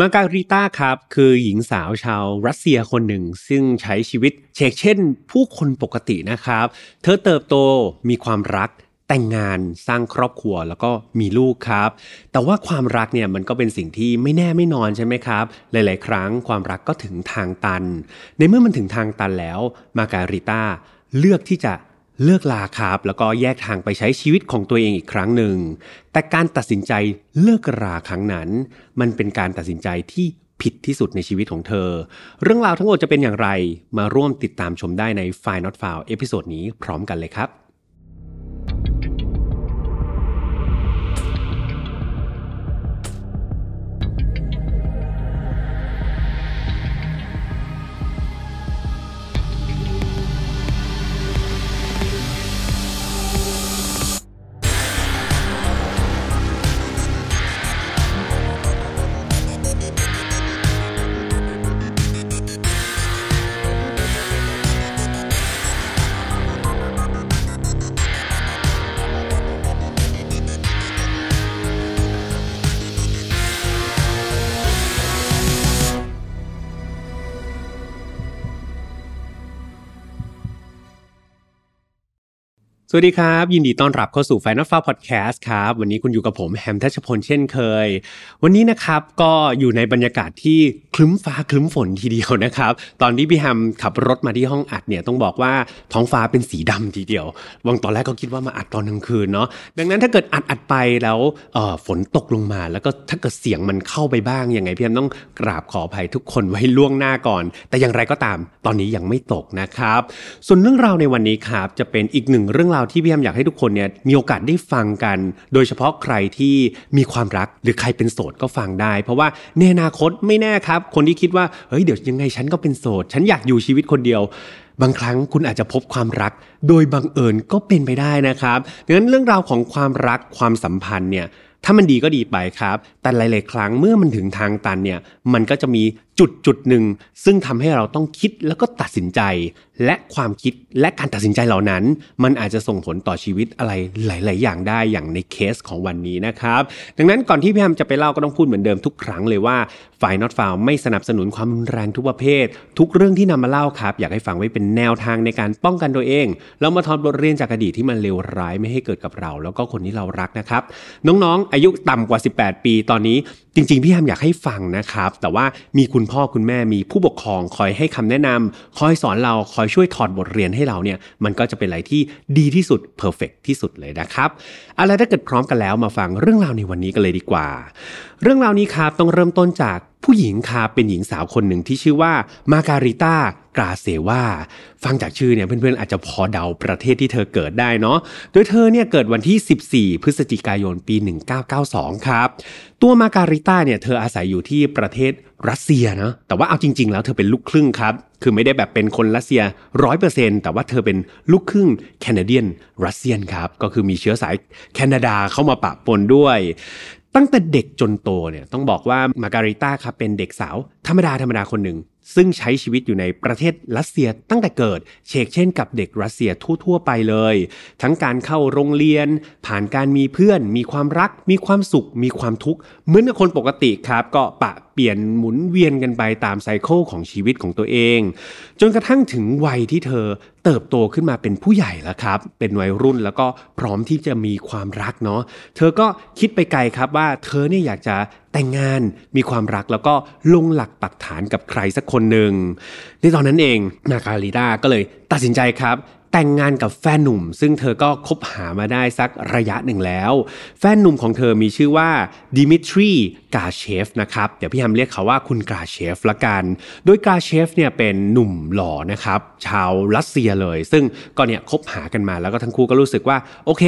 มาการิต้าครับคือหญิงสาวชาวรัสเซียคนหนึ่ง ซึ่งใช้ชีวิตเชกเช่น ผู้คนปกตินะครับ เธอเติบโตมีความรักแต่งงานสร้างครอบครัวแล้วก็มีลูกครับ แต่ว่าความรักเนี่ยมันก็เป็นสิ่งที่ไม่แน่ไม่นอนใช่ไหมครับ หลาย ๆ ครั้งความรักก็ถึงทางตัน ในเมื่อมันถึงทางตันแล้วมาการิต้าเลือกที่จะ เลือกลาครับแล้วก็แยกทางไปใช้ชีวิตของตัวเองอีกครั้งหนึ่ง แต่การตัดสินใจเลิกราครั้งนั้น มันเป็นการตัดสินใจที่ผิดที่สุดในชีวิตของเธอ เรื่องราวทั้งหมดจะเป็นอย่างไร มาร่วมติดตามชมได้ใน f i n a l f i l e เอพิโซดนี้พร้อมกันเลยครับ วัสดีครับ ยินดีต้อนรับเข้าสู่ Final f a r Podcast ครับ วันนี้คุณอยู่กับผมแฮมทัชพลเช่นเคย วันนี้นะครับก็อยู่ในบรรยากาศที่คลึ้มฟ้าคลึ้มฝนทีเดียวนะครับ ตอนที่พี่แฮมขับรถมาที่ห้องอัดเนี่ยต้องบอกว่าท้องฟ้าเป็นสีดำทีเดียววังตอนแรกก็คิดว่ามาอัดตอนกลางคืนเนาะดังนั้นถ้าเกิดอัดอัดไปแล้วฝนตกลงมา แล้วก็ถ้าเกิดเสียงมันเข้าไปบ้างยังไงพี่แฮมต้องกราบขออภัยทุกคนไว้ล่วงหน้าก่อน แต่อย่างไรก็ตามตอนนี้ยังไม่ตกนะครับ ส่วนเรื่องราวในวันนี้ครับจะเป็นอีกหนึ่งเรื่องราวที่พี่แฮมอยากให้ทุกคนเนี่ยมีโอกาสได้ฟังกัน โดยเฉพาะใครที่มีความรักหรือใครเป็นโสดก็ฟังได้ เพราะว่าในอนาคตไม่แน่ครับ คนที่คิดว่าเฮ้ยเดี๋ยวยังไงฉันก็เป็นโสด ฉันอยากอยู่ชีวิตคนเดียวบางครั้งคุณอาจจะพบความรัก โดยบังเอิญก็เป็นไปได้นะครับดังนั้นเรื่องราวของความรักความสัมพันธ์เนี่ยถ้ามันดีก็ดีไปครับ แต่หลาย ๆ ครั้งเมื่อมันถึงทางตันเนี่ย มันก็จะมี จุดจุดหนึ่งซึ่งทำให้เราต้องคิดแล้วก็ตัดสินใจ และความคิดและการตัดสินใจเหล่านั้น มันอาจจะส่งผลต่อชีวิตอะไรหลาย ๆ อย่างได้อย่างในเคสของวันนี้นะครับ ดังนั้นก่อนที่พี่แฮมจะไปเล่าก็ต้องพูดเหมือนเดิมทุกครั้งเลยว่าฝ่าย not found ไม่สนับสนุนความรุนแรงทุกประเภท ทุกเรื่องที่นำมาเล่าครับ อยากให้ฟังไว้เป็นแนวทางในการป้องกันตัวเองแล้วมาทอนบทเรียนจากอดีตที่มันเลวร้ายไม่ให้เกิดกับเรา แล้วก็คนที่เรารักนะครับ น้องๆ อายุต่ำกว่า 18 ปีตอนนี้ จริง ๆ พี่แฮมอยากให้ฟังนะครับ แต่ว่ามีคุณพ่อคุณแม่มีผู้ปกครองคอยให้คำแนะนำคอยสอนเราคอยช่วยถอดบทเรียนให้เราเนี่ยมันก็จะเป็นอะไรที่ดีที่สุด perfect ที่สุดเลยนะครับอะไรถ้าเกิดพร้อมกันแล้วมาฟังเรื่องราวในวันนี้กันเลยดีกว่า เรื่องราวนี้ครับต้องเริ่มต้นจากผู้หญิงครับเป็นหญิงสาวคนหนึ่งที่ชื่อว่ามาการิต้า กราเซวาฟังจากชื่อเนี่ยเพื่อนๆอาจจะพอเดาประเทศที่เธอเกิดได้เนาะโดยเธอเนี่ยเกิดวันที่ 14 พฤศจิกายนปี 1992 ครับ ตัวมาการิต้าเนี่ยเธออาศัยอยู่ที่ประเทศรัสเซียนะแต่ว่าเอาจริง ๆ แล้วเธอเป็นลูกครึ่งครับ คือไม่ได้แบบเป็นคนรัสเซียร้อยเปอร์เซ็นต์แต่ว่าเธอเป็นลูกครึ่งแคนาเดียนรัสเซียนครับ ก็คือมีเชื้อสายแคนาดาเข้ามาปะปนด้วย ตั้งแต่เด็กจนโตเนี่ยต้องบอกว่ามาการิต้าครับเป็นเด็กสาวธรรมดาธรรมดาคนหนึ่ง ซึ่งใช้ชีวิตอยู่ในประเทศรัสเซียตั้งแต่เกิด เชกเช่นกับเด็กรัสเซียทั่ว ๆ ไปเลย ทั้งการเข้าโรงเรียน ผ่านการมีเพื่อน มีความรัก มีความสุข มีความทุกข์ เหมือนกับคนปกติครับ ก็ปะ เปลี่ยนหมุนเวียนกันไปตามไซเคิลของชีวิตของตัวเอง จนกระทั่งถึงวัยที่เธอเติบโตขึ้นมาเป็นผู้ใหญ่แล้วครับ เป็นวัยรุ่นแล้วก็พร้อมที่จะมีความรักเนาะเธอก็คิดไปไกลครับว่าเธอเนี่ยอยากจะแต่งงานมีความรักแล้วก็ลงหลักปักฐานกับใครสักคนหนึ่งในตอนนั้นเองนาคาลิดาก็เลยตัดสินใจครับ แต่งงานกับแฟนหนุ่ม ซึ่งเธอก็คบหามาได้สักระยะหนึ่งแล้ว แฟนหนุ่มของเธอมีชื่อว่าดิมิทรีกาเชฟนะครับ เดี๋ยวพี่ฮัมเรียกเขาว่าคุณกาเชฟละกัน โดยกาเชฟเนี่ยเป็นหนุ่มหล่อนะครับ ชาวรัสเซียเลย ซึ่งก็เนี่ยคบหากันมาแล้วก็ทั้งคู่ก็รู้สึกว่าโอเค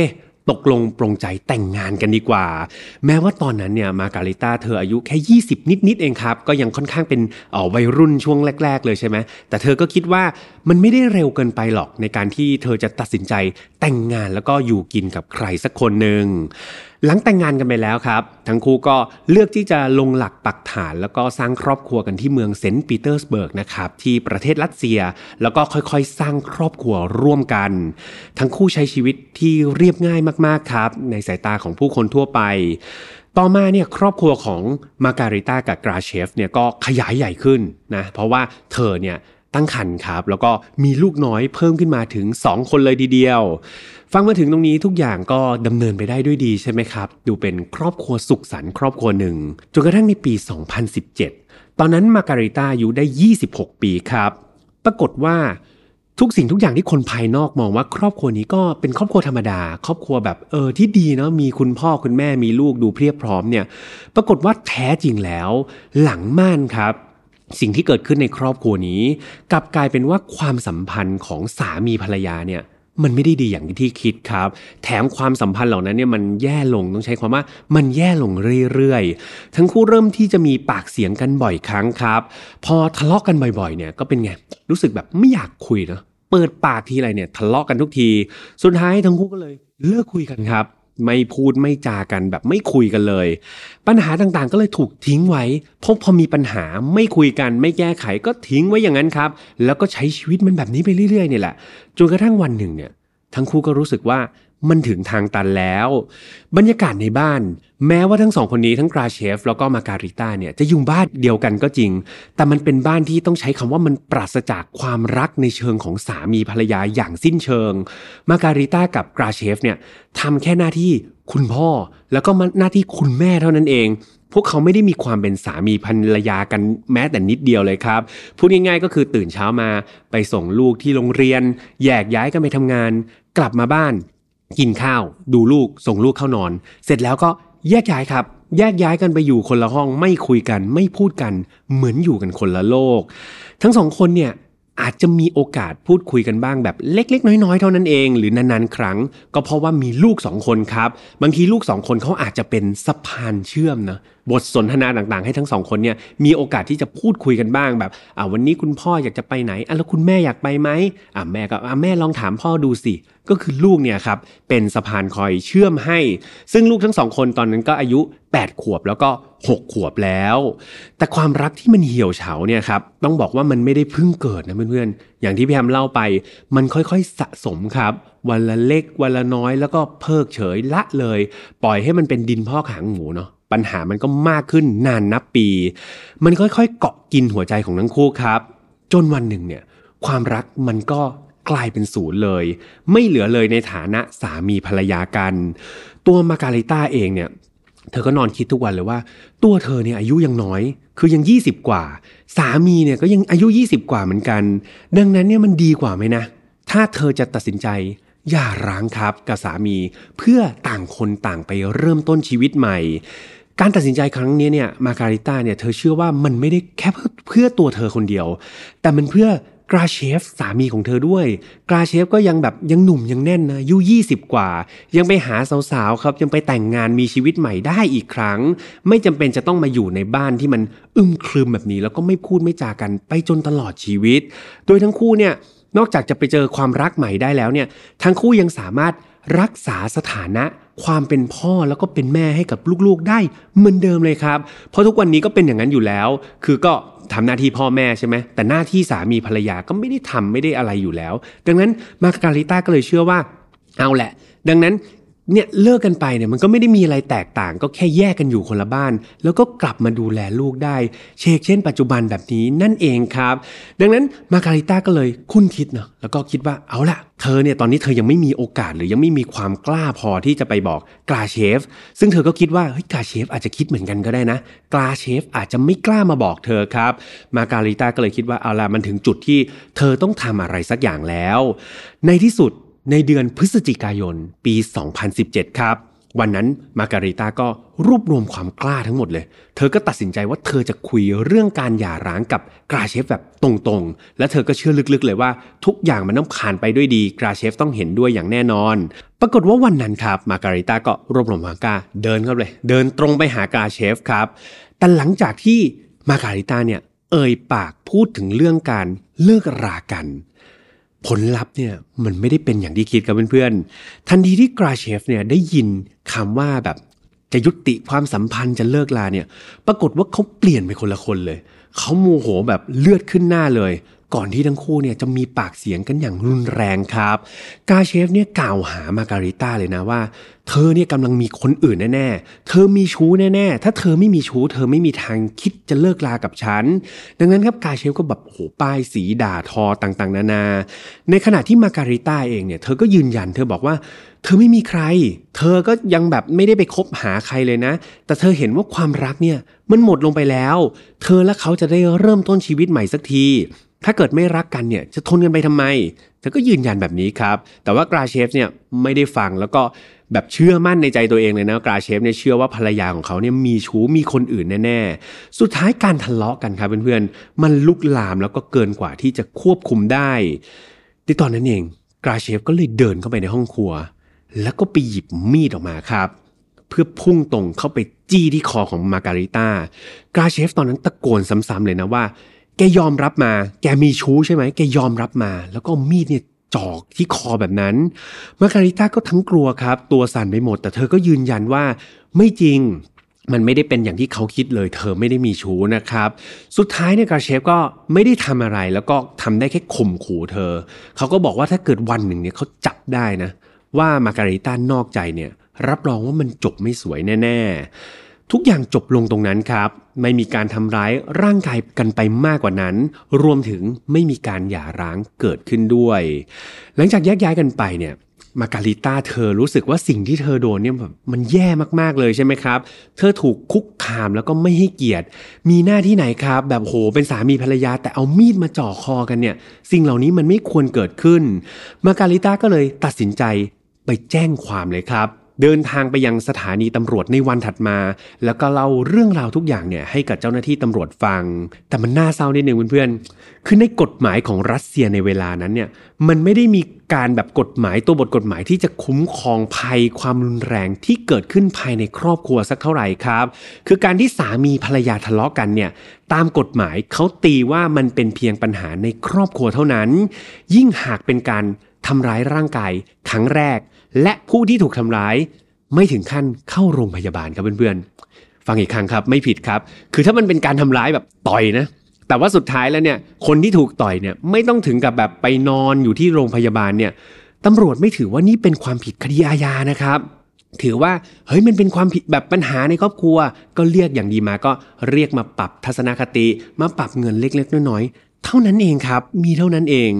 ตกลงปรงใจแต่งงานกันดีกว่า แม้ว่าตอนนั้นเนี่ยมาการิต้าเธออายุแค่ 20 นิด ๆ เองครับ ก็ยังค่อนข้างเป็นวัยรุ่นช่วงแรก ๆ เลยใช่ไหมแต่เธอก็คิดว่า มันไม่ได้เร็วเกินไปหรอกในการที่เธอจะตัดสินใจแต่งงานแล้วก็อยู่กินกับใครสักคนหนึ่งหลังแต่งงานกันไปแล้วครับ ทั้งคู่ก็เลือกที่จะลงหลักปักฐาน แล้วก็สร้างครอบครัวกันที่เมืองเซนต์ปีเตอร์สเบิร์กนะครับที่ประเทศรัสเซีย แล้วก็ค่อยๆ สร้างครอบครัวร่วมกัน ทั้งคู่ใช้ชีวิตที่เรียบง่ายมากๆครับ ในสายตาของผู้คนทั่วไปต่อมาเนี่ยครอบครัวของมาการิต้ากับกราเชฟเนี่ยก็ขยายใหญ่ขึ้นนะเพราะว่าเธอเนี่ย ตั้งครรภ์ครับ แล้วก็มีลูกน้อยเพิ่มขึ้นมาถึง 2 คนเลยทีเดียว ฟังมาถึงตรงนี้ทุกอย่างก็ดำเนินไปได้ด้วยดีใช่ไหมครับ ดูเป็นครอบครัวสุขสันต์ครอบครัวหนึ่งจนกระทั่งในปี 2017 ตอนนั้นมาการิต้าอายุได้ 26 ปีครับ ปรากฏว่าทุกสิ่งทุกอย่างที่คนภายนอกมองว่าครอบครัวนี้ก็เป็นครอบครัวธรรมดา ครอบครัวแบบเออที่ดีเนาะมีคุณพ่อคุณแม่มีลูกดูเพียบพร้อมเนี่ย ปรากฏว่าแท้จริงแล้ว หลังม่านครับ สิ่งที่เกิดขึ้นในครอบครัวนี้กลับกลายเป็นว่าความสัมพันธ์ของสามีภรรยาเนี่ยมันไม่ได้ดีอย่างที่คิดครับ แถมความสัมพันธ์เหล่านั้นเนี่ยมันแย่ลงต้องใช้ความว่ามันแย่ลงเรื่อยๆ ทั้งคู่เริ่มที่จะมีปากเสียงกันบ่อยครั้งครับ พอทะเลาะกันบ่อยๆเนี่ยก็เป็นไงรู้สึกแบบไม่อยากคุยเนาะเปิดปากทีไรเนี่ยทะเลาะกันทุกที สุดท้ายทั้งคู่ก็เลยเลิกคุยกันครับ ไม่พูดไม่จากันแบบไม่คุยกันเลย ปัญหาต่างๆก็เลยถูกทิ้งไว้พบพอมีปัญหาไม่คุยกัน ไม่แก้ไขก็ทิ้งไว้อย่างนั้นครับ แล้วก็ใช้ชีวิตมันแบบนี้ไปเรื่อยๆเนี่ยแหละจนกระทั่งวันหนึ่งเนี่ย ทั้งคู่ก็รู้สึกว่า มันถึงทางตันแล้ว บรรยากาศในบ้าน แม้ว่าทั้งสองคนนี้ทั้งกราเชฟ แล้วก็มาการิต้าเนี่ยจะอยู่บ้านเดียวกันก็จริง แต่มันเป็นบ้านที่ต้องใช้คำว่ามันปราศจากความรักในเชิงของสามีภรรยาอย่างสิ้นเชิง มาการิต้ากับกราเชฟเนี่ยทำแค่หน้าที่คุณพ่อ แล้วก็หน้าที่คุณแม่เท่านั้นเองพวกเขาไม่ได้มีความเป็นสามีภรรยากันแม้แต่นิดเดียวเลยครับ พูดง่ายๆก็คือตื่นเช้ามาไปส่งลูกที่โรงเรียน แยกย้ายกันไปทำงาน กลับมาบ้าน กินข้าว ดูลูกส่งลูกเข้านอน เสร็จแล้วก็แยกย้ายครับ แยกย้ายกันไปอยู่คนละห้องไม่คุยกันไม่พูดกัน เหมือนอยู่กันคนละโลก ทั้งสองคนเนี่ยอาจจะมีโอกาสพูดคุยกันบ้างแบบเล็ก ๆ น้อยๆ เท่านั้นเองหรือนานๆ ครั้ง ก็เพราะว่ามีลูกสองคนครับ บางทีลูกสองคนเขาอาจจะเป็นสะพานเชื่อมนะ บทสนทนาต่างๆ ให้ทั้งสองคนเนี่ยมีโอกาสที่จะพูดคุยกันบ้างแบบอ่าวันนี้คุณพ่ออยากจะไปไหนอะแล้วคุณแม่อยากไปไหมอ่าแม่ก็อ่าแม่ลองถามพ่อดูสิก็คือลูกเนี่ยครับเป็นสะพานคอยเชื่อมให้ ซึ่งลูกทั้งสองคนตอนนั้นก็อายุ 8 ขวบแล้วก็ 6 ขวบแล้ว แต่ความรักที่มันเหี่ยวเฉาเนี่ยครับต้องบอกว่ามันไม่ได้เพิ่งเกิดนะเพื่อนๆ อย่างที่พี่แฮมเล่าไป มันค่อยๆสะสมครับ วันละเล็กวันละน้อยแล้วก็เพิกเฉยละเลย ปล่อยให้มันเป็นดินพอกหางหมูเนาะ ปัญหามันก็มากขึ้นนานนับปี มันค่อยๆ เกาะกินหัวใจของทั้งคู่ครับ จนวันหนึ่งเนี่ยความรักมันก็กลายเป็นศูนย์เลย ไม่เหลือเลยในฐานะสามีภรรยากัน ตัวมาการิต้าเองเนี่ยเธอก็นอนคิดทุกวันเลยว่า ตัวเธอเนี่ยอายุยังน้อย คือยัง 20 กว่า สามีเนี่ยก็ยังอายุ 20 กว่าเหมือนกัน ดังนั้นเนี่ยมันดีกว่าไหมนะ ถ้าเธอจะตัดสินใจอย่าร้างครับกับสามีเพื่อต่างคนต่างไปเริ่มต้นชีวิตใหม่ การตัดสินใจครั้งนี้เนี่ยมาการิต้าเนี่ยเธอเชื่อว่ามันไม่ได้แค่เพื่อเพื่อตัวเธอคนเดียว แต่มันเพื่อกราเชฟสามีของเธอด้วย กราเชฟก็ยังแบบยังหนุ่มยังแน่นนะอายุ20 กว่า ยังไปหาสาวๆครับ ยังไปแต่งงานมีชีวิตใหม่ได้อีกครั้ง ไม่จำเป็นจะต้องมาอยู่ในบ้านที่มันอึมครึมแบบนี้ แล้วก็ไม่พูดไม่จากันไปจนตลอดชีวิต โดยทั้งคู่เนี่ยนอกจากจะไปเจอความรักใหม่ได้แล้วเนี่ยทั้งคู่ยังสามารถรักษาสถานะ ความเป็นพ่อแล้วก็เป็นแม่ให้กับลูกๆได้เหมือนเดิมเลยครับ เพราะทุกวันนี้ก็เป็นอย่างนั้นอยู่แล้ว คือก็ทำหน้าที่พ่อแม่ใช่ไหมแต่หน้าที่สามีภรรยาก็ไม่ได้ทำไม่ได้อะไรอยู่แล้ว ดังนั้นมาการิต้าก็เลยเชื่อว่าเอาแหละ ดังนั้น เนี่ยเลิกกันไปเนี่ยมันก็ไม่ได้มีอะไรแตกต่าง ก็แค่แยกกันอยู่คนละบ้าน แล้วก็กลับมาดูแลลูกได้ เชกเช่น ปัจจุบันแบบนี้นั่นเองครับ ดังนั้นมาการิต้าก็เลยคุ้นคิดเนาะแล้วก็คิดว่าเอาละเธอเนี่ยตอนนี้เธอยังไม่มีโอกาสหรือยังไม่มีความกล้าพอที่จะไปบอกกลาเชฟ ซึ่งเธอก็คิดว่าเฮ้ยกลาเชฟอาจจะคิดเหมือนกันก็ได้นะกลาเชฟอาจจะไม่กล้ามาบอกเธอครับ มาการิต้าก็เลยคิดว่าเอาละมันถึงจุดที่เธอต้องทำอะไรสักอย่างแล้ว ในที่สุด ในเดือนพฤศจิกายนปี 2017 ครับ วันนั้นมาการิต้าก็รวบรวมความกล้าทั้งหมดเลย เธอก็ตัดสินใจว่าเธอจะคุยเรื่องการหย่าร้างกับกราเชฟแบบตรงๆ และเธอก็เชื่อลึกๆเลยว่าทุกอย่างมันต้องผ่านไปด้วยดี กราเชฟต้องเห็นด้วยอย่างแน่นอน ปรากฏว่าวันนั้นครับ มาการิต้าก็รวบรวมความกล้าเดินเข้าเลย เดินตรงไปหากราเชฟครับ แต่หลังจากที่มาการิต้าเนี่ยเอ่ยปากพูดถึงเรื่องการเลิกรากัน ผลลัพธ์เนี่ยมันไม่ได้เป็นอย่างที่คิดครับเพื่อนๆ ทันทีที่กราเชฟเนี่ยได้ยินคำว่าแบบจะยุติความสัมพันธ์จะเลิกลาเนี่ย ปรากฏว่าเขาเปลี่ยนไปคนละคนเลย เขาโมโหแบบเลือดขึ้นหน้าเลย ก่อนที่ทั้งคู่เนี่ยจะมีปากเสียงกันอย่างรุนแรงครับ กาเชฟเนี่ยกล่าวหามาการิต้าเลยนะว่า เธอเนี่ยกำลังมีคนอื่นแน่ๆ เธอมีชู้แน่ๆ ถ้าเธอไม่มีชู้ เธอไม่มีทางคิดจะเลิกลากับฉัน ดังนั้นครับกาเชฟก็แบบโหป้ายสีด่าทอต่างๆ นานา ในขณะที่มาการิต้าเองเนี่ยเธอก็ยืนยันเธอบอกว่าเธอไม่มีใคร เธอก็ยังแบบไม่ได้ไปคบหาใครเลยนะ แต่เธอเห็นว่าความรักเนี่ยมันหมดลงไปแล้ว เธอและเขาจะได้เริ่มต้นชีวิตใหม่สักที ถ้าเกิดไม่รักกันเนี่ยจะทนกันไปทำไม เธอก็ยืนยันแบบนี้ครับ แต่ว่ากราเชฟเนี่ยไม่ได้ฟังแล้วก็แบบเชื่อมั่นในใจตัวเองเลยนะกราเชฟเนี่ยเชื่อว่าภรรยาของเขาเนี่ยมีชู้มีคนอื่นแน่ๆ สุดท้ายการทะเลาะกันครับเพื่อนๆ มันลุกลามแล้วก็เกินกว่าที่จะควบคุมได้ ในตอนนั้นเองกราเชฟก็เลยเดินเข้าไปในห้องครัว แล้วก็ไปหยิบมีดออกมาครับ เพื่อพุ่งตรงเข้าไปจี้ที่คอของมาการิต้ากราเชฟตอนนั้นตะโกนซ้ำๆเลยนะว่า แกยอมรับมา แกมีชู้ใช่ไหม แกยอมรับมา แล้วก็มีดเนี่ยจอกที่คอแบบนั้น มาการิต้าก็ทั้งกลัวครับ ตัวสั่นไปหมด แต่เธอก็ยืนยันว่าไม่จริง มันไม่ได้เป็นอย่างที่เขาคิดเลย เธอไม่ได้มีชู้นะครับ สุดท้ายเนี่ยกาเชฟก็ไม่ได้ทำอะไร แล้วก็ทำได้แค่ข่มขู่เธอ เขาก็บอกว่าถ้าเกิดวันหนึ่งเนี่ยเขาจับได้นะ ว่ามาการิต้านอกใจเนี่ย รับรองว่ามันจบไม่สวยแน่ ๆ ทุกอย่างจบลงตรงนั้นครับ ไม่มีการทำร้ายร่างกายกันไปมากกว่านั้น รวมถึงไม่มีการหย่าร้างเกิดขึ้นด้วย หลังจากแยกย้ายกันไปเนี่ยมาการิต้าเธอรู้สึกว่าสิ่งที่เธอโดนเนี่ยแบบมันแย่มากๆเลยใช่ไหมครับ เธอถูกคุกคามแล้วก็ไม่ให้เกียรติ มีหน้าที่ไหนครับ แบบโหเป็นสามีภรรยาแต่เอามีดมาจ่อคอกันเนี่ย สิ่งเหล่านี้มันไม่ควรเกิดขึ้น มาการิต้าก็เลยตัดสินใจไปแจ้งความเลยครับ เดินทางไปยังสถานีตำรวจในวันถัดมา แล้วก็เล่าเรื่องราวทุกอย่างเนี่ยให้กับเจ้าหน้าที่ตำรวจฟัง แต่มันน่าเศร้านิดนึงเพื่อนๆ คือในกฎหมายของรัสเซียในเวลานั้นเนี่ยมันไม่ได้มีการแบบกฎหมายตัวบทกฎหมายที่จะคุ้มครองภัยความรุนแรงที่เกิดขึ้นภายในครอบครัวสักเท่าไหร่ครับ คือการที่สามีภรรยาทะเลาะกันเนี่ยตามกฎหมายเขาตีว่ามันเป็นเพียงปัญหาในครอบครัวเท่านั้น ยิ่งหากเป็นการทำร้ายร่างกายครั้งแรก และผู้ที่ถูกทำร้ายไม่ถึงขั้นเข้าโรงพยาบาลครับเพื่อนๆ ฟังอีกครั้งครับไม่ผิดครับ คือถ้ามันเป็นการทำร้ายแบบต่อยนะ แต่ว่าสุดท้ายแล้วเนี่ยคนที่ถูกต่อยเนี่ยไม่ต้องถึงกับแบบไปนอนอยู่ที่โรงพยาบาลเนี่ยตำรวจไม่ถือว่านี่เป็นความผิดคดีอาญานะครับถือว่าเฮ้ยมันเป็นความผิดแบบปัญหาในครอบครัว ก็เรียกอย่างดีมาก็เรียกมาปรับทัศนคติ มาปรับเงินเล็กๆน้อย เท่านั้นเองครับ มีเท่านั้นเอง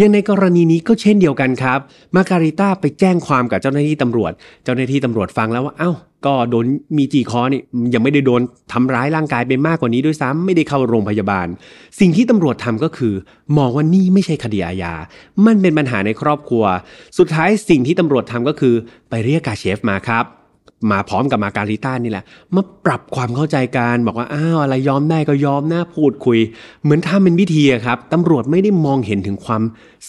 ยังในกรณีนี้ก็เช่นเดียวกันครับ มาการิต้าไปแจ้งความกับเจ้าหน้าที่ตำรวจ เจ้าหน้าที่ตำรวจฟังแล้วว่า เอา้า ก็โดนมีจีคอนี่ยังไม่ได้โดนทำร้ายร่างกายไปมากกว่านี้ด้วยซ้ำไม่ได้เข้าโรงพยาบาล สิ่งที่ตำรวจทำก็คือ มองว่านี่ไม่ใช่คดีอาญา มันเป็นปัญหาในครอบครัว สุดท้ายสิ่งที่ตำรวจทำก็คือ ไปเรียกกาเชฟมาครับ มาพร้อมกับมาการิต้านี่แหละมาปรับความเข้าใจกันบอกว่าอ้าวอะไรยอมได้ก็ยอมนะพูดคุย เหมือนทำเป็นวิธีครับตำรวจไม่ได้มองเห็นถึงความ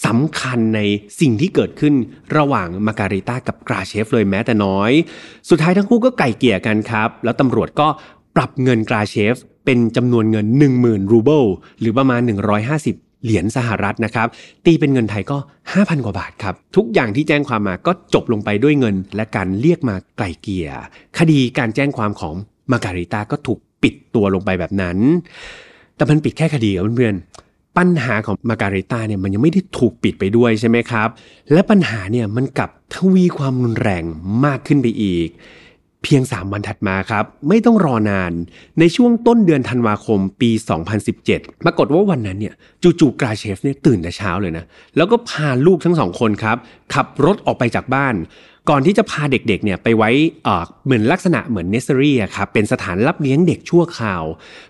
สำคัญในสิ่งที่เกิดขึ้นระหว่างมาการิต้ากับกราเชฟเลยแม้แต่น้อย สุดท้ายทั้งคู่ก็ไก่เกี่ยกันครับ แล้วตำรวจก็ปรับเงินกราเชฟเป็นจำนวนเงิน 10,000 รูเบิลหรือประมาณ 150 เหรียญสหรัฐนะครับ ตีเป็นเงินไทยก็ 5,000 กว่าบาทครับ ทุกอย่างที่แจ้งความมาก็จบลงไปด้วยเงิน และการเรียกมาไกล่เกลี่ยคดีการแจ้งความของมาการิตาก็ถูกปิดตัวลงไปแบบนั้น แต่มันปิดแค่คดีครับเพื่อนๆปัญหาของมาการิตาเนี่ยมันยังไม่ได้ถูกปิดไปด้วยใช่ไหมครับ และปัญหาเนี่ยมันกลับทวีความรุนแรงมากขึ้นไปอีก เพียง 3 วันถัดมาครับ ไม่ต้องรอนานในช่วงต้นเดือนธันวาคมปี 2017 ปรากฏว่าวันนั้นเนี่ยจู่ๆกราเชฟเนี่ยตื่นแต่เช้าเลยนะ แล้วก็พาลูกทั้งสองคนครับ ขับรถออกไปจากบ้าน ก่อนที่จะพาเด็กๆเนี่ยไปไว้เหมือนลักษณะเหมือนเนสเซอรี่ครับเป็นสถานรับเลี้ยงเด็กชั่วคราว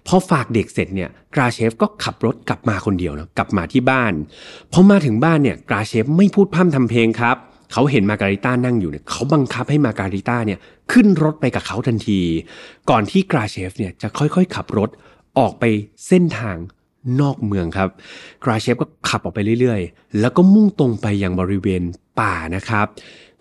พอฝากเด็กเสร็จเนี่ยกราเชฟก็ขับรถกลับมาคนเดียวนะกลับมาที่บ้านพอมาถึงบ้านเนี่ยกราเชฟไม่พูดพร่ำทำเพลงครับ เขาเห็นมาการิต้านั่งอยู่เนี่ยเขาบังคับให้มาการิต้าเนี่ยขึ้นรถไปกับเขาทันที ก่อนที่กราเชฟเนี่ยจะค่อยๆ ขับรถออกไปเส้นทางนอกเมืองครับกราเชฟก็ขับออกไปเรื่อยๆ แล้วก็มุ่งตรงไปยังบริเวณป่านะครับ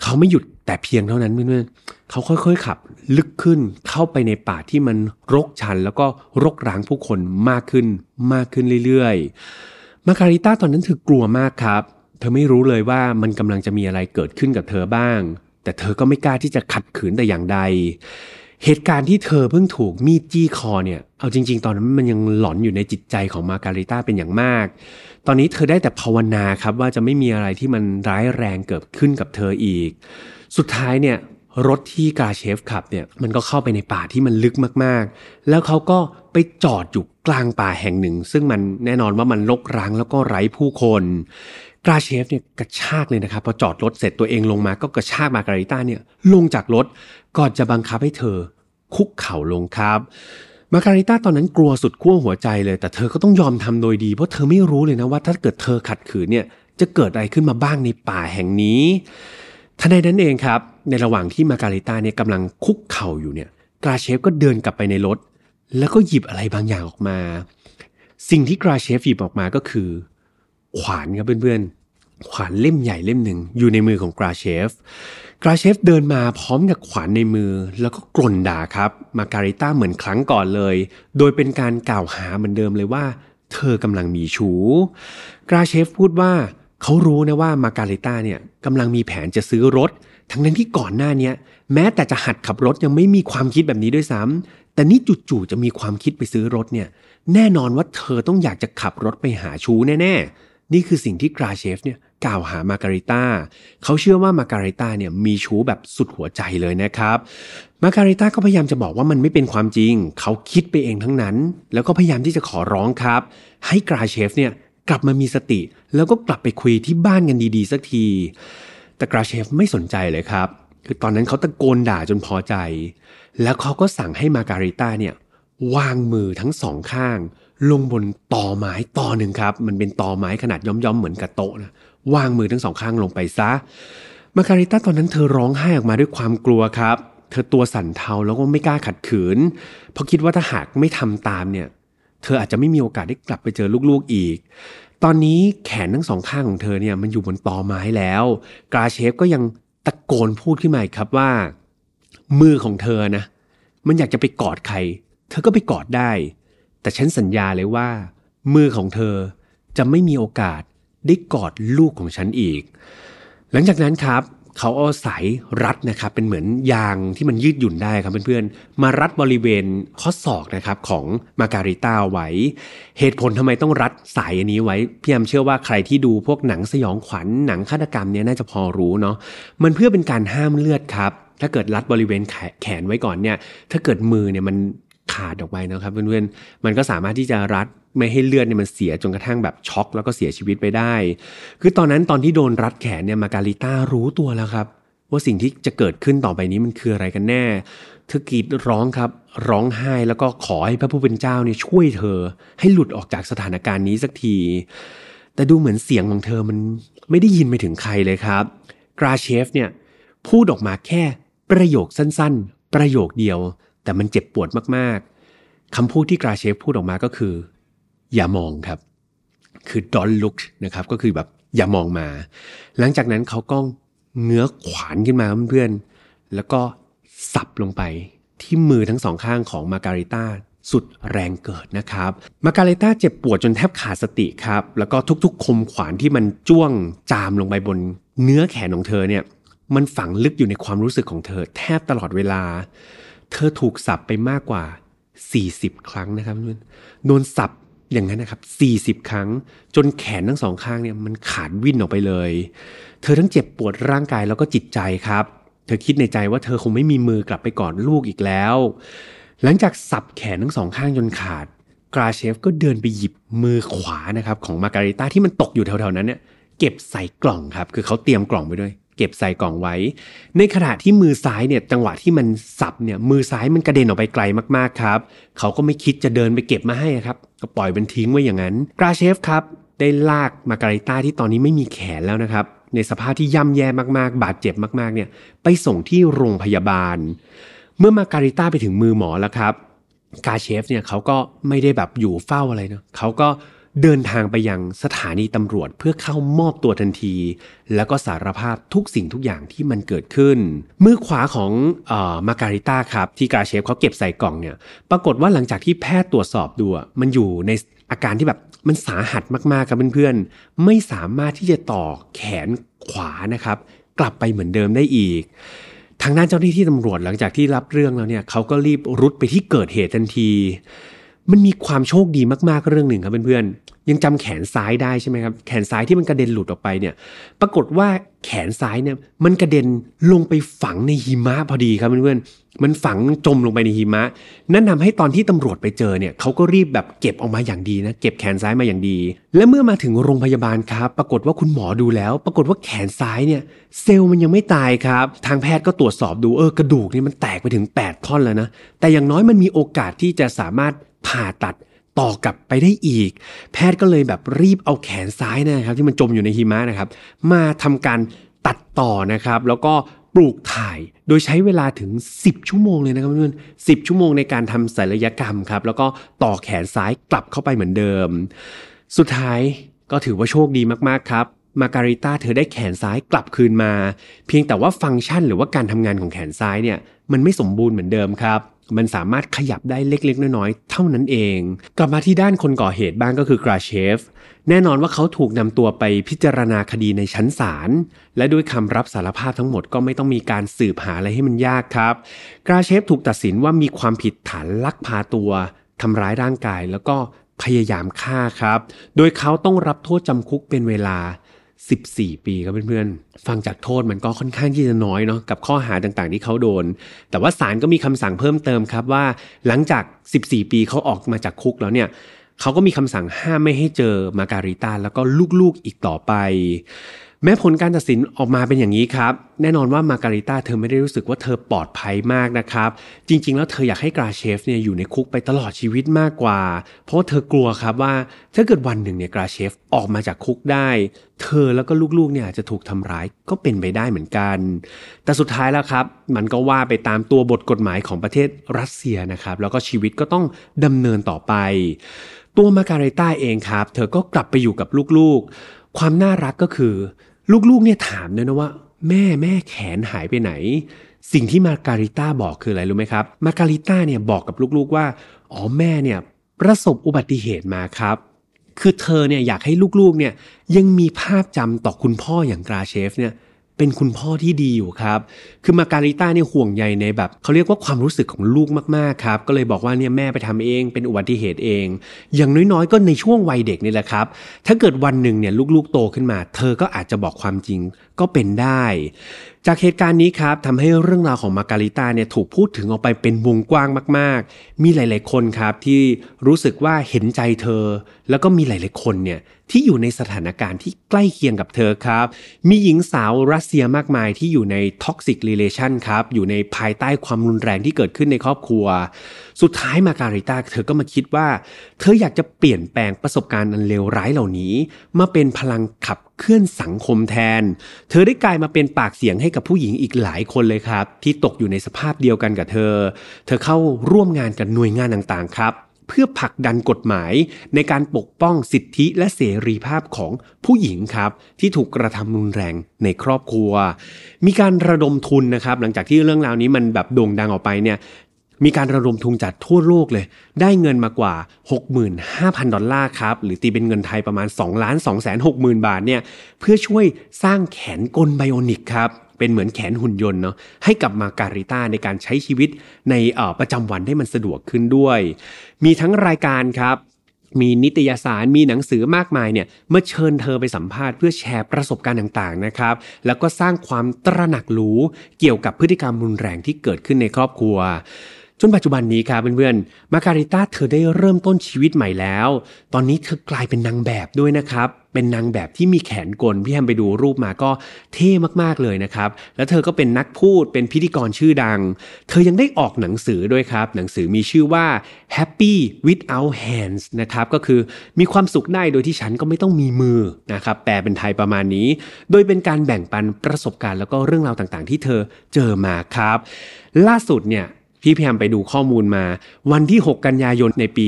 เขาไม่หยุดแต่เพียงเท่านั้นเพื่อนๆเขาค่อยๆ ขับลึกขึ้นเข้าไปในป่าที่มันรกชัน แล้วก็รกร้างผู้คนมากขึ้นมากขึ้นเรื่อยๆ มาการิต้าตอนนั้นถือกลัวมากครับ ธอไม่รู้เลยว่ามันกำลังจะมีอะไรเกิดขึ้นกับเธอบ้าง แต่เธอก็ไม่กล้าที่จะขัดขืนแต่อย่างใด เหตุการณ์ที่เธอเพิ่งถูกมีดจี้คอเนี่ย เอาจริง ๆ ตอนนั้นมันยังหลอนอยู่ในจิตใจของมาการิต้าเป็นอย่างมาก ตอนนี้เธอได้แต่ภาวนาครับว่าจะไม่มีอะไรที่มันร้ายแรงเกิดขึ้นกับเธออีก สุดท้ายเนี่ยรถที่กาเชฟขับเนี่ยมันก็เข้าไปในป่าที่มันลึกมากๆ แล้วเขาก็ไปจอดอยู่กลางป่าแห่งหนึ่ง ซึ่งมันแน่นอนว่ามันรกร้างแล้วก็ไร้ผู้คน กราเชฟเนี่ยกระชากเลยนะครับพอจอดรถเสร็จตัวเองลงมาก็กระชากมาการิต้าเนี่ยลงจากรถก่อนจะบังคับให้เธอคุกเข่าลงครับ มาการิต้าตอนนั้นกลัวสุดขั้วหัวใจเลย แต่เธอก็ต้องยอมทำโดยดีเพราะเธอไม่รู้เลยนะว่าถ้าเกิดเธอขัดขืนเนี่ยจะเกิดอะไรขึ้นมาบ้างในป่าแห่งนี้ทันใดนั้นเองครับ ในระหว่างที่มาการิต้าเนี่ยกำลังคุกเข่าอยู่เนี่ยกราเชฟก็เดินกลับไปในรถ แล้วก็หยิบอะไรบางอย่างออกมา สิ่งที่กราเชฟหยิบออกมาก็คือ ขวานครับเพื่อนๆ ขวานเล่มใหญ่เล่มหนึ่งอยู่ในมือของกราเชฟ กราเชฟเดินมาพร้อมกับขวานในมือ แล้วก็กล่นด่าครับ มาการิต้าเหมือนครั้งก่อนเลย โดยเป็นการกล่าวหาเหมือนเดิมเลยว่า เธอกำลังมีชู้ กราเชฟพูดว่าเขารู้นะว่ามาการิต้าเนี่ยกำลังมีแผนจะซื้อรถ ทั้งนั้นที่ก่อนหน้านี้แม้แต่จะหัดขับรถยังไม่มีความคิดแบบนี้ด้วยซ้ำแต่นี่จู่ๆจะมีความคิดไปซื้อรถเนี่ยแน่นอนว่าเธอต้องอยากจะขับรถไปหาชู้แน่ๆ นี่คือสิ่งที่กราเชฟเนี่ยกล่าวหามาการิต้าเขาเชื่อว่ามาการิต้าเนี่ยมีชู้แบบสุดหัวใจเลยนะครับ มาการิต้าก็พยายามจะบอกว่ามันไม่เป็นความจริง เขาคิดไปเองทั้งนั้น แล้วก็พยายามที่จะขอร้องครับ ให้กราเชฟเนี่ยกลับมามีสติ แล้วก็กลับไปคุยที่บ้านกันดีๆ สักที แต่กราเชฟไม่สนใจเลยครับ คือตอนนั้นเขาตะโกนด่าจนพอใจ แล้วเขาก็สั่งให้มาการิต้าเนี่ยวางมือทั้งสองข้าง ลงบนตอไม้ตอหนึ่งครับ มันเป็นตอไม้ขนาดย่อมๆเหมือนกระโตะนะวางมือทั้งสองข้างลงไปซะ มาการิต้าตอนนั้นเธอร้องไห้ออกมาด้วยความกลัวครับ เธอตัวสั่นเทาแล้วก็ไม่กล้าขัดขืน เพราะคิดว่าถ้าหากไม่ทำตามเนี่ย เธออาจจะไม่มีโอกาสได้กลับไปเจอลูกๆอีก ตอนนี้แขนทั้งสองข้างของเธอเนี่ยมันอยู่บนตอไม้แล้ว กราเชฟก็ยังตะโกนพูดขึ้นมาครับว่า มือของเธอนะ มันอยากจะไปกอดใคร เธอก็ไปกอดได้ แต่ฉันสัญญาเลยว่า มือของเธอจะไม่มีโอกาสได้กอดลูกของฉันอีก หลังจากนั้นครับเขาเอาสายรัดนะครับเป็นเหมือนยางที่มันยืดหยุ่นได้ครับเพื่อนๆ มารัดบริเวณข้อศอกนะครับของมาการิต้าไว้ เหตุผลทำไมต้องรัดสายอันนี้ไว้พี่ยามเชื่อว่าใครที่ดูพวกหนังสยองขวัญหนังฆาตกรรมเนี่ยน่าจะพอรู้เนาะมันเพื่อเป็นการห้ามเลือดครับ ถ้าเกิดรัดบริเวณแขนไว้ก่อนเนี่ยถ้าเกิดมือเนี่ยมัน ขาดออกไปนะครับเพื่อนๆมันก็สามารถที่จะรัดไม่ให้เลือดเนี่ยมันเสียจนกระทั่งแบบช็อกแล้วก็เสียชีวิตไปได้ คือตอนนั้นตอนที่โดนรัดแขนเนี่ยมาการิต้ารู้ตัวแล้วครับ ว่าสิ่งที่จะเกิดขึ้นต่อไปนี้มันคืออะไรกันแน่ เธอกรีดร้องครับ ร้องไห้แล้วก็ขอให้พระผู้เป็นเจ้าเนี่ยช่วยเธอ ให้หลุดออกจากสถานการณ์นี้สักที แต่ดูเหมือนเสียงของเธอมันไม่ได้ยินไปถึงใครเลยครับกราเชฟเนี่ยพูดออกมาแค่ประโยคสั้นๆ ประโยคเดียว แต่มันเจ็บปวดมากๆคำพูดที่กราเชฟพูดออกมาก็คือ อย่ามองครับ คือ don't look นะครับก็คือแบบอย่ามองมา หลังจากนั้นเขาก็เงื้อขวานขึ้นมาเพื่อนๆแล้วก็สับลงไปที่มือทั้งสองข้างของมาการิต้าสุดแรงเกิดนะครับ มาการิต้าเจ็บปวดจนแทบขาดสติครับ แล้วก็ทุกๆ คมขวานที่มันจ้วงจามลงไปบนเนื้อแขนของเธอเนี่ย มันฝังลึกอยู่ในความรู้สึกของเธอแทบตลอดเวลา เธอถูกสับไปมากกว่า 40 ครั้งนะครับเพื่อนโดนสับอย่างนั้นนะครับ 40 ครั้ง จนแขนทั้งสองข้างเนี่ยมันขาดวิ่นออกไปเลย เธอทั้งเจ็บปวดร่างกายแล้วก็จิตใจครับ เธอคิดในใจว่าเธอคงไม่มีมือกลับไปกอดลูกอีกแล้ว หลังจากสับแขนทั้งสองข้างจนขาด กราเชฟก็เดินไปหยิบมือขวานะครับของมาการิต้าที่มันตกอยู่แถวๆนั้นเนี่ยเก็บใส่กล่องครับ คือเขาเตรียมกล่องไปด้วย เก็บใส่กล่องไว้ ในขณะที่มือซ้ายเนี่ยจังหวะที่มันสับเนี่ยมือซ้ายมันกระเด็นออกไปไกลมากๆครับ เขาก็ไม่คิดจะเดินไปเก็บมาให้ครับ ก็ปล่อยเป็นทิ้งไว้อย่างนั้นกราเชฟครับ ได้ลากมาการิต้าที่ตอนนี้ไม่มีแขนแล้วนะครับในสภาพที่ย่ำแย่มากๆ บาดเจ็บมากๆเนี่ยไปส่งที่โรงพยาบาล เมื่อมาการิต้าไปถึงมือหมอแล้วครับกาเชฟเนี่ยเขาก็ไม่ได้แบบอยู่เฝ้าอะไรเนาะเขาก็ เดินทางไปยังสถานีตำรวจเพื่อเข้ามอบตัวทันที แล้วก็สารภาพทุกสิ่งทุกอย่างที่มันเกิดขึ้น มือขวาของออมาการิต้าครับ ที่กาเชฟเขาเก็บใส่กล่องเนี่ย ปรากฏว่าหลังจากที่แพทย์ตรวจสอบดูมันอยู่ในอาการที่แบบมันสาหัสมากๆครับเพื่อนๆ ไม่สามารถที่จะต่อแขนขวานะครับ กลับไปเหมือนเดิมได้อีกทางด้านเจ้าหน้าที่ตำรวจหลังจากที่รับเรื่องแล้วเนี่ยเขาก็รีบรุดไปที่เกิดเหตุทันที มันมีความโชคดีมากๆเรื่องหนึ่งครับเพื่อนๆยังจำแขนซ้ายได้ใช่ไหมครับแขนซ้ายที่มันกระเด็นหลุดออกไปเนี่ยปรากฏว่าแขนซ้ายเนี่ยมันกระเด็นลงไปฝังในหิมะพอดีครับเพื่อนๆมันฝังจมลงไปในหิมะ นั่นทาให้ตอนที่ตำรวจไปเจอเนี่ยเขาก็รีบแบบเก็บออกมาอย่างดีนะเก็บแขนซ้ายมาอย่างดี และเมื่อมาถึงโรงพยาบาลครับ ปรากฏว่าคุณหมอดูแล้ว ปรากฏว่าแขนซ้ายเนี่ยเซลล์มันยังไม่ตายครับ ทางแพทย์ก็ตรวจสอบดูเออกระดูกนี่มันแตกไปถึง 8 ท่อนแล้วนะแต่อย่างน้อยมันมีโอกาสที่จะสามารถ ผ่าตัดต่อกลับไปได้อีก แพทย์ก็เลยแบบรีบเอาแขนซ้ายนะครับ ที่มันจมอยู่ในหิมะนะครับ มาทำการตัดต่อนะครับ แล้วก็ปลูกถ่ายโดยใช้เวลาถึง 10 ชั่วโมงเลยนะครับเพื่อนสิชั่วโมงในการทำศัลยกรรมครับ แล้วก็ต่อแขนซ้ายกลับเข้าไปเหมือนเดิม สุดท้ายก็ถือว่าโชคดีมากๆครับ มาการิต้าเธอได้แขนซ้ายกลับคืนมา เพียงแต่ว่าฟังก์ชันหรือว่าการทำงานของแขนซ้ายเนี่ยมันไม่สมบูรณ์เหมือนเดิมครับ มันสามารถขยับได้เล็ก ๆ น้อยๆ เท่านั้นเอง กลับมาที่ด้านคนก่อเหตุบ้างก็คือกราเชฟ แน่นอนว่าเขาถูกนำตัวไปพิจารณาคดีในชั้นศาล และด้วยคำรับสารภาพทั้งหมดก็ไม่ต้องมีการสืบหาอะไรให้มันยากครับ กราเชฟถูกตัดสินว่ามีความผิดฐานลักพาตัวทำร้ายร่างกายแล้วก็พยายามฆ่าครับ โดยเขาต้องรับโทษจำคุกเป็นเวลา 14 ปีครับเพื่อนๆ ฟังจากโทษมันก็ค่อนข้างที่จะน้อยเนาะกับข้อหาต่างๆที่เขาโดน แต่ว่าศาลก็มีคำสั่งเพิ่มเติมครับว่า หลังจาก 14 ปีเขาออกมาจากคุกแล้วเนี่ยเขาก็มีคำสั่งห้ามไม่ให้เจอมาการิต้าแล้วก็ลูกๆอีกต่อไป แม้ผลการตัดสินออกมาเป็นอย่างนี้ครับ แน่นอนว่ามาการิต้าเธอไม่ได้รู้สึกว่าเธอปลอดภัยมากนะครับ จริง ๆ แล้วเธออยากให้กราเชฟเนี่ยอยู่ในคุกไปตลอดชีวิตมากกว่า เพราะเธอกลัวครับว่าถ้าเกิดวันหนึ่งเนี่ยกราเชฟออกมาจากคุกได้ เธอแล้วก็ลูกๆเนี่ยจะถูกทำร้ายก็เป็นไปได้เหมือนกัน แต่สุดท้ายแล้วครับ มันก็ว่าไปตามตัวบทกฎหมายของประเทศรัสเซียนะครับ แล้วก็ชีวิตก็ต้องดำเนินต่อไป ตัวมาการิต้าเองครับ เธอก็กลับไปอยู่กับลูกๆ ความน่ารักก็คือ ลูกๆเนี่ยถามด้วยนะว่า แม่แม่แขนหายไปไหน สิ่งที่มาการิต้าบอกคืออะไรรู้ไหมครับมาการิต้าเนี่ยบอกกับลูกๆว่าอ๋อแม่เนี่ยประสบอุบัติเหตุมาครับ คือเธอเนี่ยอยากให้ลูกๆเนี่ยยังมีภาพจำต่อคุณพ่ออย่างกราเชฟเนี่ย เป็นคุณพ่อที่ดีอยู่ครับ คือมาการิต้าเนี่ยห่วงใยในแบบเขาเรียกว่าความรู้สึกของลูกมากๆครับ ก็เลยบอกว่าเนี่ยแม่ไปทำเองเป็นอุบัติเหตุเอง อย่างน้อยๆ ก็ในช่วงวัยเด็กนี่แหละครับ ถ้าเกิดวันหนึ่งเนี่ยลูกๆโตขึ้นมา เธอก็อาจจะบอกความจริงก็เป็นได้ จากเหตุการณ์นี้ครับทำให้เรื่องราวของมาการิต้าเนี่ยถูกพูดถึงออกไปเป็นวงกว้างมาก ๆ มีหลาย ๆ คนครับที่รู้สึกว่าเห็นใจเธอ แล้วก็มีหลาย ๆ คนเนี่ยที่อยู่ในสถานการณ์ที่ใกล้เคียงกับเธอครับ มีหญิงสาวรัสเซียมากมายที่อยู่ใน toxic relation ครับอยู่ในภายใต้ความรุนแรงที่เกิดขึ้นในครอบครัว สุดท้ายมาการิต้าเธอก็มาคิดว่า เธออยากจะเปลี่ยนแปลงประสบการณ์อันเลวร้ายเหล่านี้ มาเป็นพลังขับ เคลื่อนสังคมแทน เธอได้กลายมาเป็นปากเสียงให้กับผู้หญิงอีกหลายคนเลยครับ ที่ตกอยู่ในสภาพเดียวกันกับเธอ เธอเข้าร่วมงานกับหน่วยงานต่างๆครับ เพื่อผลักดันกฎหมายในการปกป้องสิทธิและเสรีภาพของผู้หญิงครับ ที่ถูกกระทำรุนแรงในครอบครัว มีการระดมทุนนะครับ หลังจากที่เรื่องราวนี้มันแบบโด่งดังออกไปเนี่ย มีการระดมทุนจากทั่วโลกเลย ได้เงินมากว่า 65,000 ดอลลาร์ครับ หรือตีเป็นเงินไทยประมาณ2ล้าน2 6 0 0 0 บาทเนี่ย เพื่อช่วยสร้างแขนกลไบโอนิกครับ เป็นเหมือนแขนหุ่นยนต์เนาะ ให้กับมาการิต้าในการใช้ชีวิตในประจำวันได้มันสะดวกขึ้นด้วย มีทั้งรายการครับมีนิตยสารมีหนังสือมากมายเนี่ยเมื่อเชิญเธอไปสัมภาษณ์เพื่อแชร์ประสบการณ์ต่างๆนะครับ แล้วก็สร้างความตระหนักรู้เกี่ยวกับพฤติกรรมรุนแรงที่เกิดขึ้นในครอบครัว จนปัจจุบันนี้ครับเพื่อนๆมาการิต้าเธอได้เริ่มต้นชีวิตใหม่แล้ว ตอนนี้เธอกลายเป็นนางแบบด้วยนะครับ เป็นนางแบบที่มีแขนกลพี่แฮมไปดูรูปมาก็เท่มากๆเลยนะครับ แล้วเธอก็เป็นนักพูดเป็นพิธีกรชื่อดัง เธอยังได้ออกหนังสือด้วยครับ หนังสือมีชื่อว่า Happy Without Hands นะครับก็คือมีความสุขได้โดยที่ฉันก็ไม่ต้องมีมือนะครับแปลเป็นไทยประมาณนี้ โดยเป็นการแบ่งปันประสบการณ์แล้วก็เรื่องราวต่างๆ ที่เธอเจอมาครับ ล่าสุดเนี่ย พี่พยายามไปดูข้อมูลมา วันที่ 6 กันยายนในปี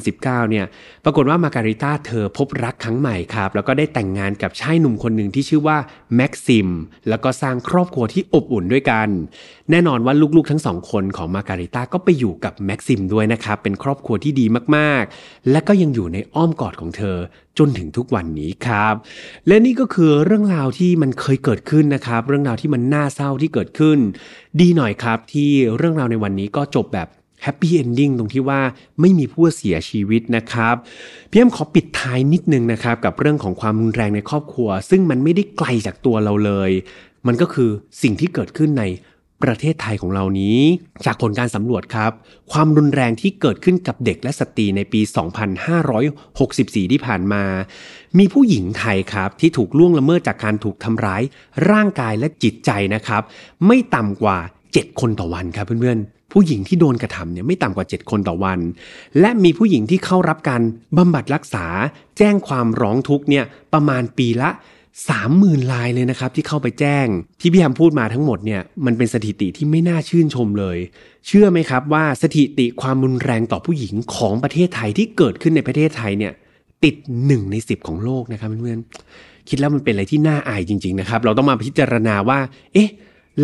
2019 เนี่ย ปรากฏว่ามาการิต้าเธอพบรักครั้งใหม่ครับ แล้วก็ได้แต่งงานกับชายหนุ่มคนหนึ่งที่ชื่อว่าแม็กซิม แล้วก็สร้างครอบครัวที่อบอุ่นด้วยกัน แน่นอนว่าลูกๆทั้งสองคนของมาการิต้าก็ไปอยู่กับแม็กซิมด้วยนะครับ เป็นครอบครัวที่ดีมากๆ และก็ยังอยู่ในอ้อมกอดของเธอจนถึงทุกวันนี้ครับ และนี่ก็คือเรื่องราวที่มันเคยเกิดขึ้นนะครับ เรื่องราวที่มันน่าเศร้าที่เกิดขึ้น ดีหน่อยครับที่เรื่องราวในวันนี้ก็จบแบบ happy ending ตรงที่ว่าไม่มีผู้เสียชีวิตนะครับพี่แอมขอปิดท้ายนิดนึงนะครับกับเรื่องของความรุนแรงในครอบครัว ซึ่งมันไม่ได้ไกลจากตัวเราเลย มันก็คือสิ่งที่เกิดขึ้นใน ประเทศไทยของเรานี้ จากผลการสำรวจครับ ความรุนแรงที่เกิดขึ้นกับเด็กและสตรีในปี 2564 ที่ผ่านมา มีผู้หญิงไทยครับ ที่ถูกล่วงละเมิดจากการถูกทำร้าย ร่างกายและจิตใจนะครับ ไม่ต่ำกว่า 7 คนต่อวันครับเพื่อนๆ ผู้หญิงที่โดนกระทำเนี่ยไม่ต่ำกว่า 7 คนต่อวัน และมีผู้หญิงที่เข้ารับการบำบัดรักษา แจ้งความร้องทุกข์เนี่ยประมาณปีละ สามหมื่นลายเลยนะครับที่เข้าไปแจ้ง ที่พี่แฮมพูดมาทั้งหมดเนี่ยมันเป็นสถิติที่ไม่น่าชื่นชมเลย เชื่อไหมครับว่าสถิติความรุนแรงต่อผู้หญิงของประเทศไทยที่เกิดขึ้นในประเทศไทยเนี่ยติดหนึ่งในสิบของโลกนะครับเพื่อนๆคิดแล้วมันเป็นอะไรที่น่าอายจริง ๆนะครับ เราต้องมาพิจารณาว่า เอ๊ะ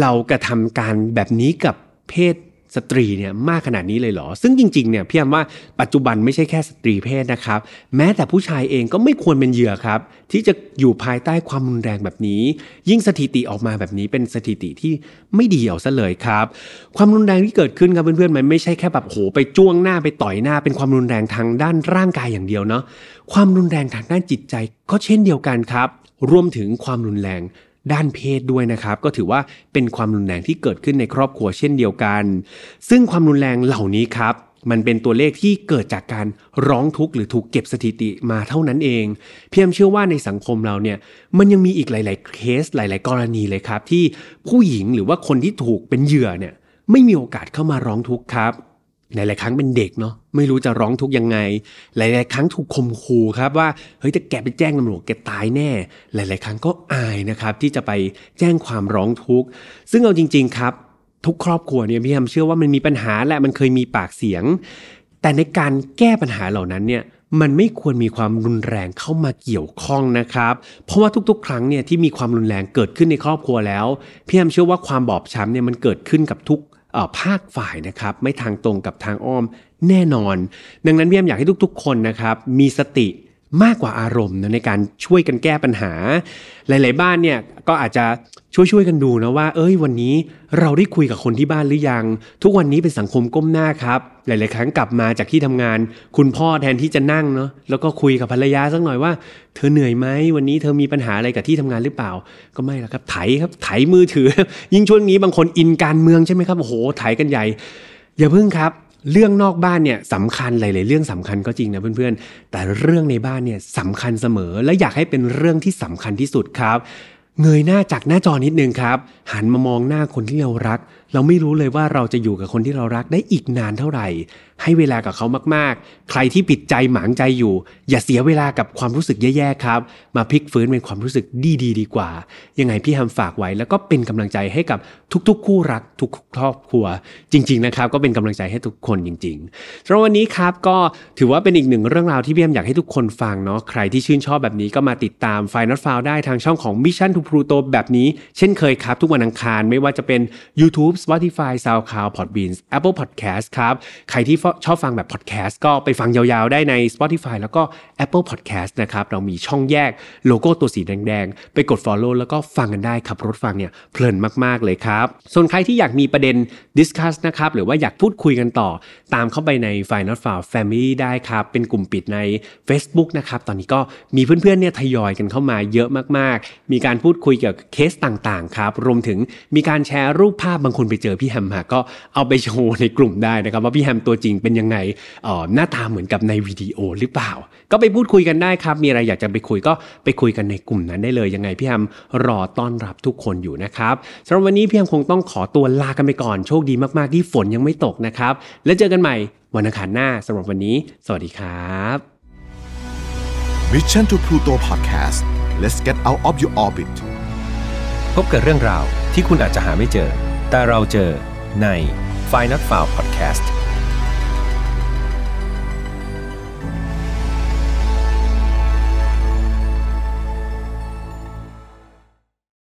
เรากระทำการแบบนี้กับเพศ สตรีเนี่ยมากขนาดนี้เลยเหรอ ซึ่งจริงๆเนี่ยพี่ยมว่าปัจจุบันไม่ใช่แค่สตรีเพศนะครับ แม้แต่ผู้ชายเองก็ไม่ควรเป็นเหยื่อครับ ที่จะอยู่ภายใต้ความรุนแรงแบบนี้ ยิ่งสถิติออกมาแบบนี้เป็นสถิติที่ไม่ดีเอาซะเลยครับ ความรุนแรงที่เกิดขึ้นครับเพื่อนๆมันไม่ใช่แค่แบบโหไปจ้วงหน้าไปต่อยหน้า เป็นความรุนแรงทางด้านร่างกายอย่างเดียวเนาะความรุนแรงทางด้านจิตใจก็เช่นเดียวกันครับ รวมถึงความรุนแรง ด้านเพศด้วยนะครับ ก็ถือว่าเป็นความรุนแรงที่เกิดขึ้นในครอบครัวเช่นเดียวกัน ซึ่งความรุนแรงเหล่านี้ครับมันเป็นตัวเลขที่เกิดจากการร้องทุกข์หรือถูกเก็บสถิติมาเท่านั้นเอง เพียงเชื่อว่าในสังคมเราเนี่ยมันยังมีอีกหลาย ๆ เคสหลาย ๆ กรณีเลยครับ ที่ผู้หญิงหรือว่าคนที่ถูกเป็นเหยื่อเนี่ยไม่มีโอกาสเข้ามาร้องทุกข์ครับ หลาย ๆ ครั้งเป็นเด็กเนาะไม่รู้จะร้องทุกยังไง หลาย ๆ ครั้งถูกข่มขู่ครับว่าเฮ้ยถ้าแกไปแจ้งตำรวจแกตายแน่ หลาย ๆ ครั้งก็อายนะครับที่จะไปแจ้งความร้องทุกข์ ซึ่งเอาจริง ๆ ครับ ทุกครอบครัวเนี่ยพี่แฮมเชื่อว่ามันมีปัญหาและมันเคยมีปากเสียง แต่ในการแก้ปัญหาเหล่านั้นเนี่ยมันไม่ควรมีความรุนแรงเข้ามาเกี่ยวข้องนะครับ เพราะว่าทุกๆ ครั้งเนี่ยที่มีความรุนแรงเกิดขึ้นในครอบครัวแล้วพี่แฮมเชื่อว่าความบอบช้ำเนี่ยมันเกิดขึ้นกับทุก ภาคฝ่ายนะครับไม่ทางตรงกับทางอ้อมแน่นอน ดังนั้นพี่แอมอยากให้ทุกๆ คนนะครับมีสติ มากกว่าอารมณ์ในการช่วยกันแก้ปัญหา หลาย ๆ บ้านเนี่ยก็อาจจะช่วยๆกันดูนะว่า เอ้ยวันนี้เราได้คุยกับคนที่บ้านหรือยัง ทุกวันนี้เป็นสังคมก้มหน้าครับ หลาย ๆ ครั้งกลับมาจากที่ทำงาน คุณพ่อแทนที่จะนั่งเนาะแล้วก็คุยกับภรรยาสักหน่อยว่า เธอเหนื่อยไหมวันนี้เธอมีปัญหาอะไรกับที่ทำงานหรือเปล่า ก็ไม่ละครับไถครับไถมือถือ ยิ่งช่วงนี้บางคนอินการเมืองใช่ไหมครับโอ้โหไถกันใหญ่ อย่าเพิ่งครับ เรื่องนอกบ้านเนี่ยสำคัญหลายๆเรื่องสำคัญก็จริงนะเพื่อนๆ แต่เรื่องในบ้านเนี่ยสำคัญเสมอและอยากให้เป็นเรื่องที่สำคัญที่สุดครับ เงยหน้าจากหน้าจอนิดนึงครับ หันมามองหน้าคนที่เรารัก เราไม่รู้เลยว่าเราจะอยู่กับคนที่เรารักได้อีกนานเท่าไหร่ ให้เวลากับเขามากๆ ใครที่ปิดใจหมางใจอยู่ อย่าเสียเวลากับความรู้สึกแย่ๆครับ มาพลิกฟื้นเป็นความรู้สึกดีๆดีกว่า ยังไงพี่ฮัมฝากไว้แล้วก็เป็นกำลังใจให้กับทุกๆ คู่รักทุกครอบครัว จริง ๆนะครับ ก็เป็นกำลังใจให้ทุกคนจริงๆสำหรับวันนี้ครับก็ถือว่าเป็นอีกหนึ่งเรื่องราวที่พี่ฮัมอยากให้ทุกคนฟังเนาะใครที่ชื่นชอบแบบนี้ก็มาติดตาม f i n a l f i l e ได้ทางช่องของ Mission to Pluto แบบนี้ เช่นเคยครับ ทุกวันอังคารไม่ว่าจะเป็น YouTube Spotify SoundCloud Podbean Apple Podcast ครับ ใครที่ชอบฟังแบบ podcast ก็ไปฟังยาวๆ ได้ใน Spotify แล้วก็ Apple Podcast นะครับ เรามีช่องแยกโลโก้ตัวสีแดงๆ ไปกด Follow แล้วก็ฟังกันได้ขับรถฟังเนี่ยเพลินมากๆเลยครับ ส่วนใครที่อยากมีประเด็น discuss นะครับ หรือว่าอยากพูดคุยกันต่อ ตามเข้าไปใน Final f i l e Family ได้ครับ เป็นกลุ่มปิดใน Facebook นะครับ ตอนนี้ก็มีเพื่อนๆเนี่ยทยอยกันเข้ามาเยอะมากๆ มีการพูดคุยเกี่ยวกับเคสต่างๆ ครับ รวมถึงมีการแชร์รูปภาพบางคนไปเจอพี่แฮมก็เอาไปโชว์ในกลุ่มได้นะครับว่าพี่แฮมตัวจริงเป็นยังไงหน้าตาเหมือนกับในวิดีโอหรือเปล่า ก็ไปพูดคุยกันได้ครับ มีอะไรอยากจะไปคุยก็ไปคุยกันในกลุ่มนั้นได้เลยยังไงพี่แฮมรอต้อนรับทุกคนอยู่นะครับสำหรับวันนี้พี่แฮมคงต้องขอตัวลากันไปก่อนโชคดีมากๆที่ฝนยังไม่ตกนะครับแล้วเจอกันใหม่วันอังคารหน้าสำหรับวันนี้ สวัสดีครับ Mission to Pluto Podcast let's get out of your orbit พบกับเรื่องราวที่คุณอาจจะหาไม่เจอ แต่เราเจอใน f i n a l f i l e Podcast